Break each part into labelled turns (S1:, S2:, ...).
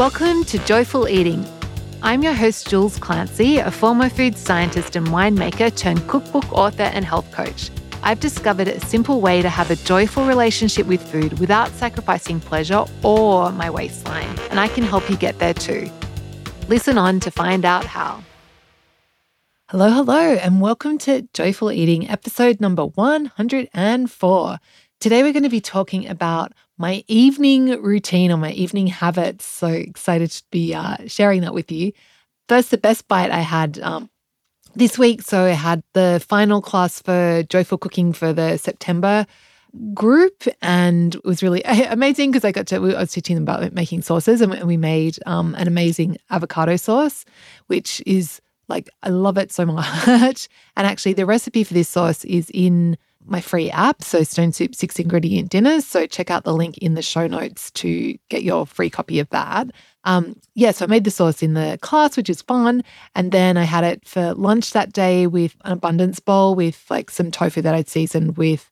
S1: Welcome to Joyful Eating. I'm your host, Jules Clancy, a former food scientist and winemaker turned cookbook author and health coach. I've discovered a simple way to have a joyful relationship with food without sacrificing pleasure or my waistline, and I can help you get there too. Listen on to find out how. Hello, hello, and welcome to Joyful Eating, episode number 104. Today, we're going to be talking about my evening routine or my evening habits. So excited to be uh, sharing that with you. First, the best bite I had um, this week. So I had the final class for Joyful Cooking for the September group and it was really amazing because I got to, I was teaching them about making sauces and we made um, an amazing avocado sauce, which is like, I love it so much. and actually, the recipe for this sauce is in my free app, so Stone Soup Six Ingredient Dinners. So check out the link in the show notes to get your free copy of that. Um, yeah, so I made the sauce in the class, which is fun. And then I had it for lunch that day with an abundance bowl with like some tofu that I'd seasoned with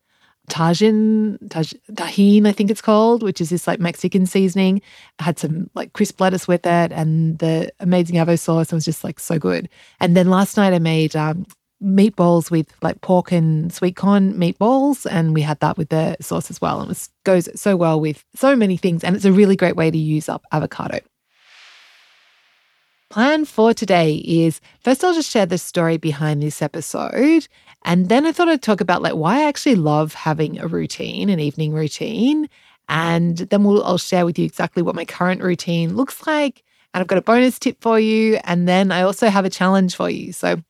S1: tajin, taj, Tajín, I think it's called, which is this like Mexican seasoning. I had some like crisp lettuce with it and the amazing avo sauce. It was just like so good. And then last night I made um, meatballs with like pork and sweet corn meatballs, and we had that with the sauce as well. And it goes so well with so many things, and it's a really great way to use up avocado. Plan for today is first, I'll just share the story behind this episode. And then I thought I'd talk about like why I actually love having a routine, an evening routine. And then we'll, I'll share with you exactly what my current routine looks like. And I've got a bonus tip for you. And then I also have a challenge for you. So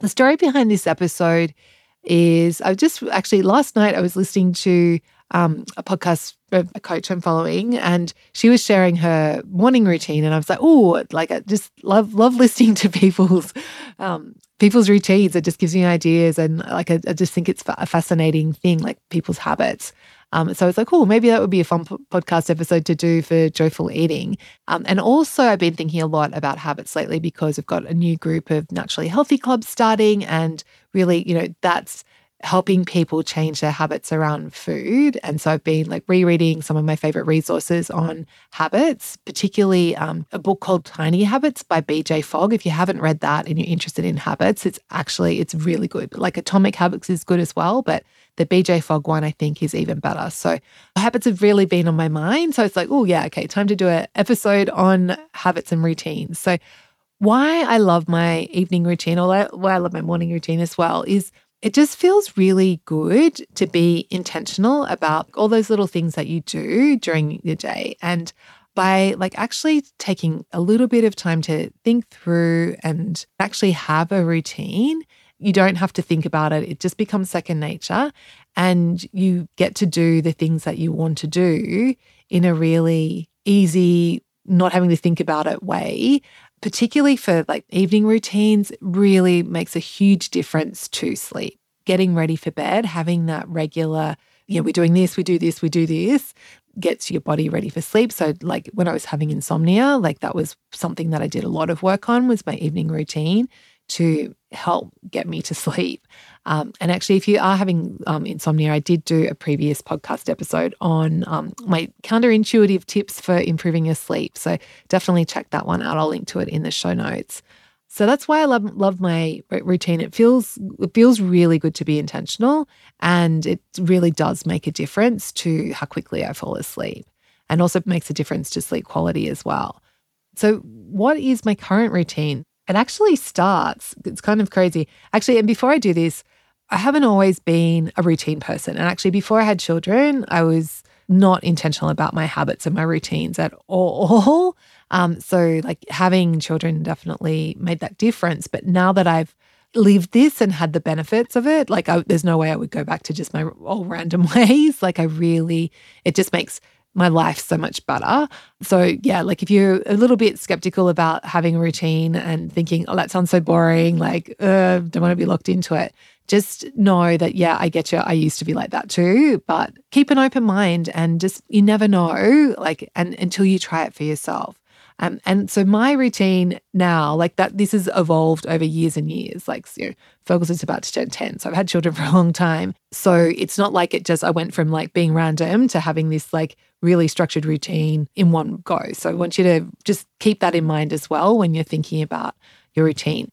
S1: the story behind this episode is I just actually last night I was listening to um, a podcast, a coach I'm following, and she was sharing her morning routine, and I was like, oh, like I just love love listening to people's um, people's routines. It just gives me ideas, and like I, I just think it's a fascinating thing, like people's habits. Um, so it's like, oh, maybe that would be a fun podcast episode to do for joyful eating. Um, and also, I've been thinking a lot about habits lately because I've got a new group of naturally healthy clubs starting, and really, you know, that's helping people change their habits around food. And so I've been like rereading some of my favorite resources on habits, particularly um, a book called Tiny Habits by BJ Fogg. If you haven't read that and you're interested in habits, it's actually it's really good. Like Atomic Habits is good as well, but the BJ Fogg one I think is even better. So habits have really been on my mind. So it's like, oh yeah, okay, time to do an episode on habits and routines. So why I love my evening routine, or why I love my morning routine as well, is it just feels really good to be intentional about all those little things that you do during your day. And by like actually taking a little bit of time to think through and actually have a routine, you don't have to think about it. It just becomes second nature. And you get to do the things that you want to do in a really easy, not having to think about it way particularly for like evening routines, really makes a huge difference to sleep. Getting ready for bed, having that regular, you know, we're doing this, we do this, we do this, gets your body ready for sleep. So, like when I was having insomnia, like that was something that I did a lot of work on was my evening routine to help get me to sleep. Um, and actually, if you are having um, insomnia, I did do a previous podcast episode on um, my counterintuitive tips for improving your sleep. So definitely check that one out. I'll link to it in the show notes. So that's why I love love my routine. It feels it feels really good to be intentional, and it really does make a difference to how quickly I fall asleep, and also makes a difference to sleep quality as well. So, what is my current routine? It actually starts, it's kind of crazy. Actually, and before I do this, I haven't always been a routine person. And actually, before I had children, I was not intentional about my habits and my routines at all. Um, so, like having children definitely made that difference. But now that I've lived this and had the benefits of it, like I, there's no way I would go back to just my all random ways. Like I really, it just makes my life so much better. So, yeah, like if you're a little bit skeptical about having a routine and thinking, oh, that sounds so boring, like, uh, don't want to be locked into it, just know that, yeah, I get you. I used to be like that too, but keep an open mind and just, you never know, like, and until you try it for yourself. Um, and so my routine now, like that, this has evolved over years and years. Like, you know, is about to turn 10. So I've had children for a long time. So it's not like it just, I went from like being random to having this like really structured routine in one go. So I want you to just keep that in mind as well when you're thinking about your routine.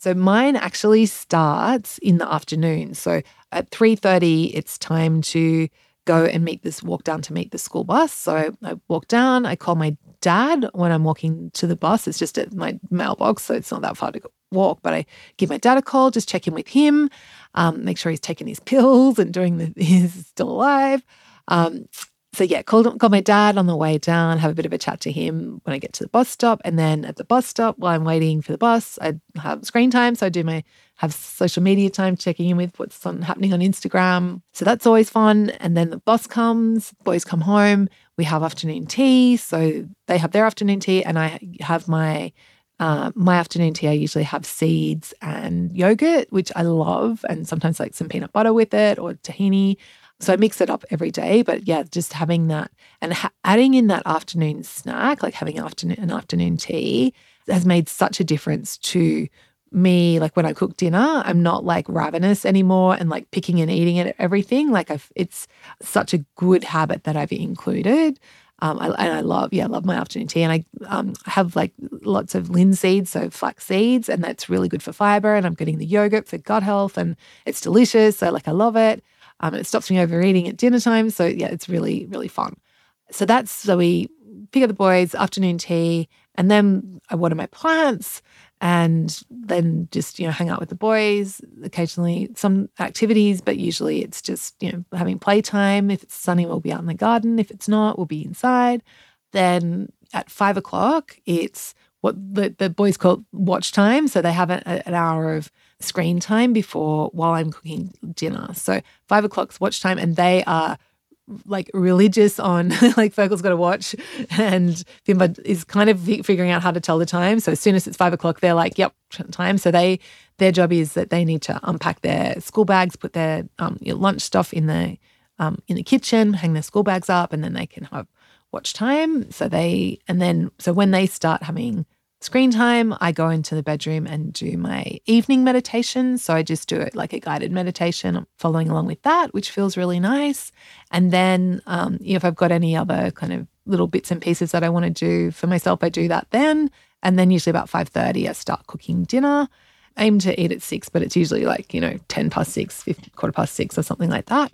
S1: So mine actually starts in the afternoon. So at 3:30 it's time to go and meet this walk down to meet the school bus. So I walk down, I call my dad when I'm walking to the bus. It's just at my mailbox, so it's not that far to walk, but I give my dad a call, just check in with him, um, make sure he's taking his pills and doing the he's still alive. Um, so yeah, called called my dad on the way down, have a bit of a chat to him when I get to the bus stop, and then at the bus stop while I'm waiting for the bus, I have screen time, so I do my have social media time, checking in with what's on, happening on Instagram. So that's always fun. And then the bus comes, boys come home, we have afternoon tea, so they have their afternoon tea, and I have my uh, my afternoon tea, I usually have seeds and yogurt, which I love, and sometimes like some peanut butter with it or tahini. So I mix it up every day, but yeah, just having that and ha- adding in that afternoon snack, like having afternoon an afternoon tea, has made such a difference to me. Like when I cook dinner, I'm not like ravenous anymore and like picking and eating it everything. Like I've, it's such a good habit that I've included. Um, I, and I love, yeah, I love my afternoon tea. And I um, have like lots of linseed, so flax seeds, and that's really good for fiber. And I'm getting the yogurt for gut health, and it's delicious. So like I love it. Um, it stops me overeating at dinner time. So yeah, it's really, really fun. So that's so we pick up the boys, afternoon tea, and then I water my plants and then just, you know, hang out with the boys, occasionally some activities, but usually it's just, you know, having playtime. If it's sunny, we'll be out in the garden. If it's not, we'll be inside. Then at five o'clock, it's what the, the boys call watch time. So they have a, an hour of screen time before while I'm cooking dinner. So five o'clock's watch time, and they are like religious on like Fergal's got to watch, and Finbar is kind of figuring out how to tell the time. So as soon as it's five o'clock, they're like, "Yep, time." So they their job is that they need to unpack their school bags, put their um, lunch stuff in the um, in the kitchen, hang their school bags up, and then they can have watch time. So they and then so when they start having screen time, I go into the bedroom and do my evening meditation. So I just do it like a guided meditation, following along with that, which feels really nice. And then um, if I've got any other kind of little bits and pieces that I want to do for myself, I do that then. And then usually about 5.30, I start cooking dinner. I aim to eat at six, but it's usually like, you know, 10 past six, 50, quarter past six or something like that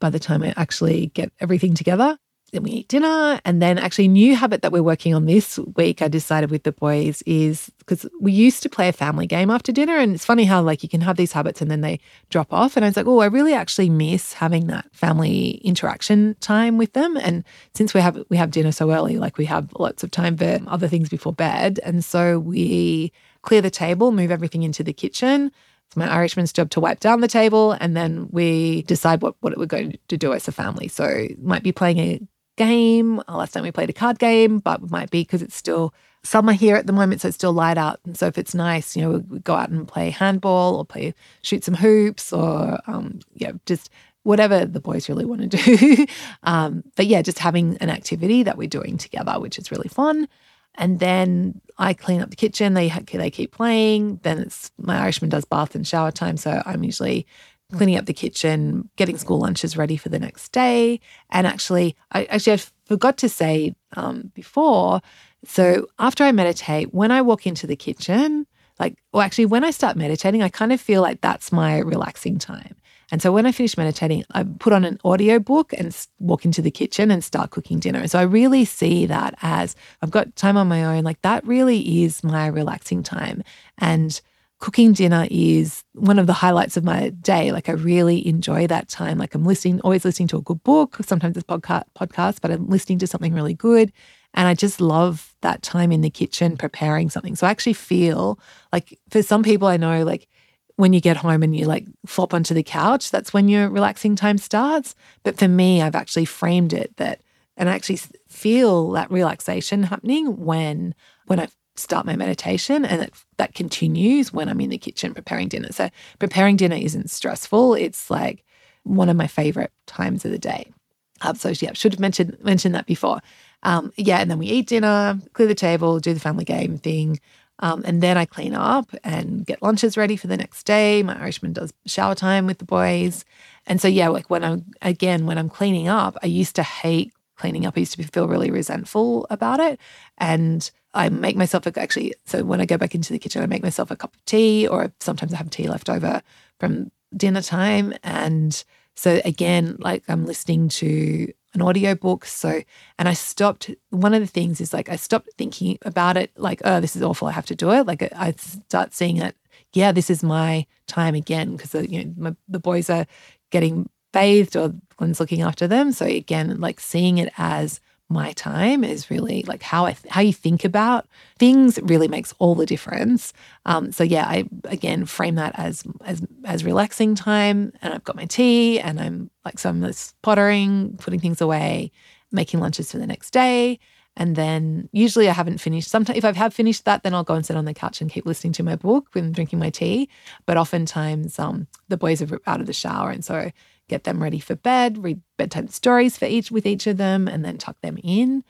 S1: by the time I actually get everything together then we eat dinner. And then, actually, new habit that we're working on this week, I decided with the boys is because we used to play a family game after dinner. And it's funny how, like, you can have these habits and then they drop off. And I was like, oh, I really actually miss having that family interaction time with them. And since we have we have dinner so early, like, we have lots of time for other things before bed. And so we clear the table, move everything into the kitchen. It's my Irishman's job to wipe down the table, and then we decide what, what we're going to do as a family. So, might be playing a game. Last time we played a card game, but it might be because it's still summer here at the moment, so it's still light out. And so if it's nice, you know, we go out and play handball or play shoot some hoops or um, yeah, just whatever the boys really want to do. um, but yeah, just having an activity that we're doing together, which is really fun. And then I clean up the kitchen. They they keep playing. Then it's my Irishman does bath and shower time, so I'm usually cleaning up the kitchen, getting school lunches ready for the next day. And actually, I actually I forgot to say um, before. So after I meditate, when I walk into the kitchen, like, well, actually, when I start meditating, I kind of feel like that's my relaxing time. And so when I finish meditating, I put on an audio book and walk into the kitchen and start cooking dinner. So I really see that as I've got time on my own. Like that really is my relaxing time. And cooking dinner is one of the highlights of my day. Like I really enjoy that time. Like I'm listening, always listening to a good book. Sometimes it's podcast, podcast, but I'm listening to something really good. And I just love that time in the kitchen preparing something. So I actually feel like for some people I know, like when you get home and you like flop onto the couch, that's when your relaxing time starts. But for me, I've actually framed it that, and I actually feel that relaxation happening when when I start my meditation and that, that continues when I'm in the kitchen preparing dinner. So preparing dinner isn't stressful. It's like one of my favorite times of the day. Um, so yeah, should have mentioned mentioned that before. Um, yeah, and then we eat dinner, clear the table, do the family game thing. Um, and then I clean up and get lunches ready for the next day. My Irishman does shower time with the boys. And so, yeah, like when I'm, again, when I'm cleaning up, I used to hate cleaning up. I used to feel really resentful about it. And I make myself actually, so when I go back into the kitchen, I make myself a cup of tea, or sometimes I have tea left over from dinner time. And so, again, like I'm listening to an audiobook. So, and I stopped. One of the things is like I stopped thinking about it like, oh, this is awful. I have to do it. Like I start seeing it. Yeah, this is my time again because you know my, the boys are getting bathed or one's looking after them. So again, like seeing it as my time is really like how I how you think about things really makes all the difference. Um, so yeah, I again frame that as as as relaxing time, and I've got my tea, and I'm like so I'm just pottering, putting things away, making lunches for the next day, and then usually I haven't finished. Sometimes if I have finished that, then I'll go and sit on the couch and keep listening to my book when drinking my tea. But oftentimes, um, the boys are out of the shower, and so get them ready for bed, read bedtime stories for each with each of them, and then tuck them in.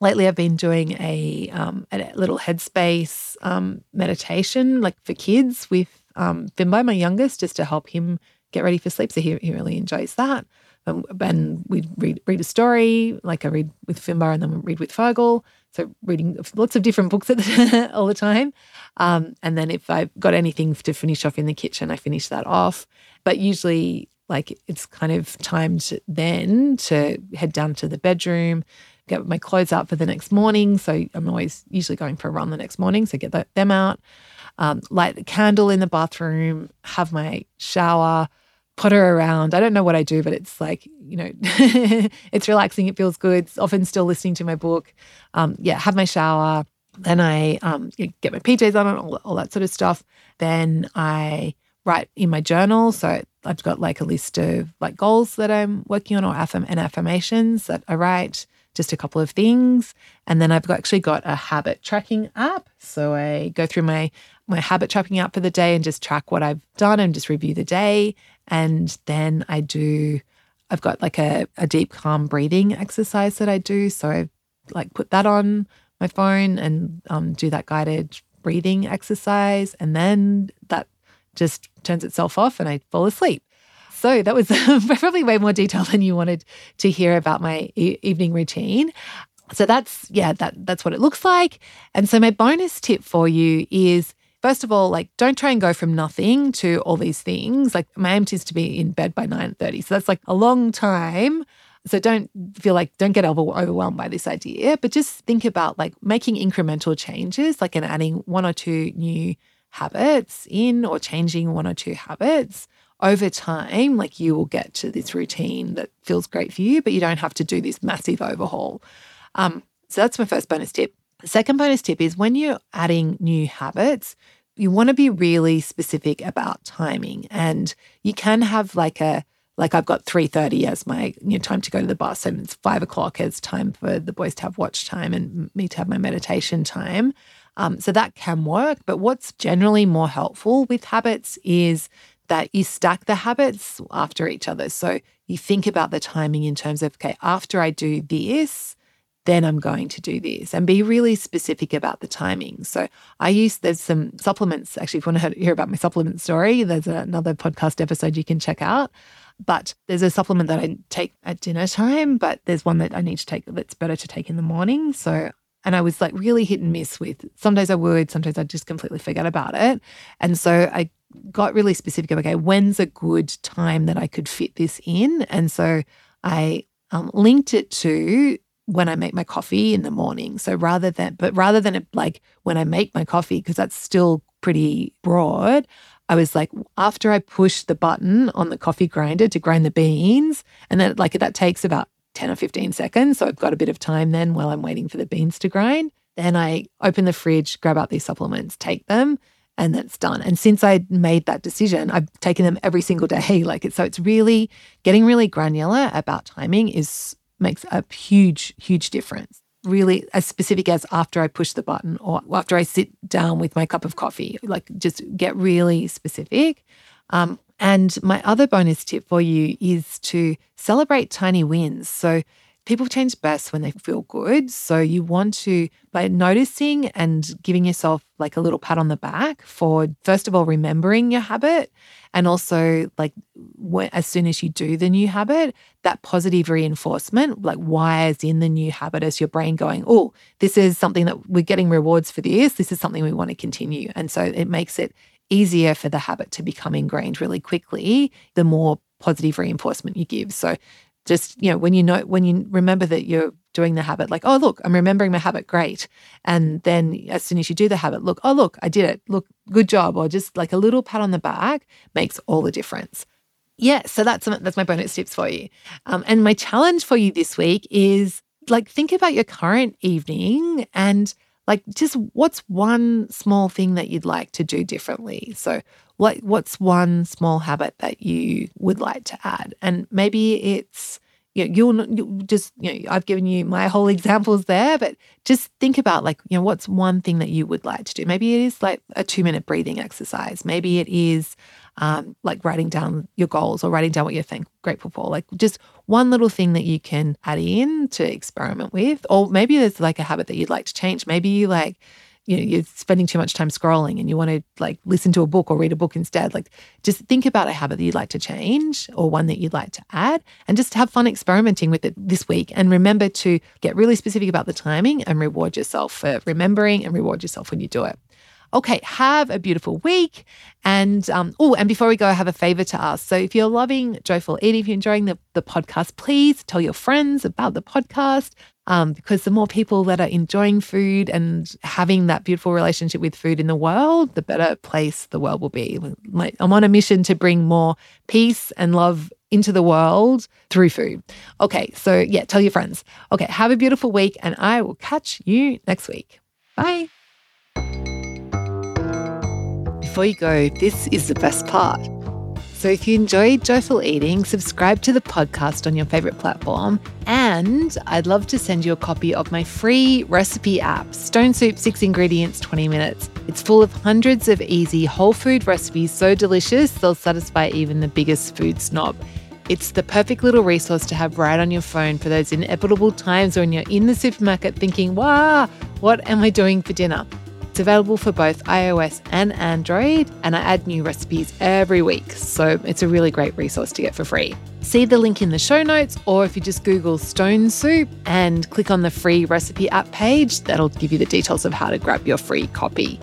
S1: Lately, I've been doing a, um, a little headspace um, meditation, like for kids with um, my youngest, just to help him get ready for sleep. So he, he really enjoys that. Um, and we read read a story, like I read with Finbar and then we read with Fergal. So reading lots of different books the, all the time. Um, and then if I've got anything to finish off in the kitchen, I finish that off. But usually like it's kind of timed then to head down to the bedroom, get my clothes out for the next morning. So I'm always usually going for a run the next morning. So get them out, um, light the candle in the bathroom, have my shower, potter around. I don't know what I do, but it's like, you know, it's relaxing. It feels good. It's often still listening to my book. Um, yeah, have my shower. Then I um, get my PJs on and all, all that sort of stuff. Then I write in my journal. So I've got like a list of like goals that I'm working on or affirm and affirmations that I write, just a couple of things. And then I've actually got a habit tracking app. So I go through my my habit tracking app for the day and just track what I've done and just review the day. And then I do I've got like a, a deep calm breathing exercise that I do. So I like put that on my phone and um, do that guided breathing exercise. And then that just turns itself off and I fall asleep. So that was probably way more detail than you wanted to hear about my e- evening routine. So that's yeah, that that's what it looks like. And so my bonus tip for you is first of all, like don't try and go from nothing to all these things. Like my aim is to be in bed by 9:30. So that's like a long time. So don't feel like don't get over, overwhelmed by this idea, but just think about like making incremental changes, like and adding one or two new habits in or changing one or two habits over time, like you will get to this routine that feels great for you, but you don't have to do this massive overhaul. Um, so that's my first bonus tip. The second bonus tip is when you're adding new habits, you want to be really specific about timing. And you can have like a like I've got 3.30 as my you know, time to go to the bus and it's five o'clock as time for the boys to have watch time and me to have my meditation time. Um, so that can work. But what's generally more helpful with habits is that you stack the habits after each other. So you think about the timing in terms of, okay, after I do this, then I'm going to do this and be really specific about the timing. So I use, there's some supplements. Actually, if you want to hear about my supplement story, there's another podcast episode you can check out. But there's a supplement that I take at dinner time, but there's one that I need to take that's better to take in the morning. So and I was like really hit and miss with some days I would, sometimes I'd just completely forget about it. And so I got really specific of, okay, when's a good time that I could fit this in? And so I um, linked it to when I make my coffee in the morning. So rather than, but rather than it, like when I make my coffee, because that's still pretty broad, I was like, after I push the button on the coffee grinder to grind the beans, and then like that takes about 10 or 15 seconds. So I've got a bit of time then while I'm waiting for the beans to grind. Then I open the fridge, grab out these supplements, take them, and that's done. And since I made that decision, I've taken them every single day. Like it's so it's really getting really granular about timing is makes a huge, huge difference. Really as specific as after I push the button or after I sit down with my cup of coffee. Like just get really specific. Um, and my other bonus tip for you is to celebrate tiny wins. So people change best when they feel good. So you want to, by noticing and giving yourself like a little pat on the back for, first of all, remembering your habit. And also, like, as soon as you do the new habit, that positive reinforcement, like, wires in the new habit as your brain going, oh, this is something that we're getting rewards for this. This is something we want to continue. And so it makes it easier for the habit to become ingrained really quickly the more positive reinforcement you give. So just you know when you know when you remember that you're doing the habit like oh look i'm remembering my habit great. And then as soon as you do the habit look oh look i did it. Look good job. Or just like a little pat on the back makes all the difference. Yeah so that's that's my bonus tips for you. Um, and my challenge for you this week is like think about your current evening and like just what's one small thing that you'd like to do differently so what what's one small habit that you would like to add? And maybe it's you know, you'll, you'll just you know I've given you my whole examples there, but just think about like you know what's one thing that you would like to do. Maybe it is like a two minute breathing exercise. Maybe it is um, like writing down your goals or writing down what you're thank- grateful for. Like just one little thing that you can add in to experiment with, or maybe there's like a habit that you'd like to change. Maybe you like you know you're spending too much time scrolling and you want to like listen to a book or read a book instead like just think about a habit that you'd like to change or one that you'd like to add and just have fun experimenting with it this week and remember to get really specific about the timing and reward yourself for remembering and reward yourself when you do it Okay, have a beautiful week. And um, oh, and before we go, I have a favor to ask. So if you're loving Joyful Eating, if you're enjoying the, the podcast, please tell your friends about the podcast. Um, because the more people that are enjoying food and having that beautiful relationship with food in the world, the better place the world will be. I'm on a mission to bring more peace and love into the world through food. Okay, so yeah, tell your friends. Okay, have a beautiful week, and I will catch you next week. Bye. Before you go, this is the best part. So if you enjoyed Joyful Eating, subscribe to the podcast on your favorite platform. And I'd love to send you a copy of my free recipe app, Stone Soup, six ingredients, 20 minutes. It's full of hundreds of easy whole food recipes so delicious they'll satisfy even the biggest food snob. It's the perfect little resource to have right on your phone for those inevitable times when you're in the supermarket thinking, wow, what am I doing for dinner? It's available for both iOS and Android, and I add new recipes every week, so it's a really great resource to get for free. See the link in the show notes, or if you just Google Stone Soup and click on the free recipe app page, that'll give you the details of how to grab your free copy.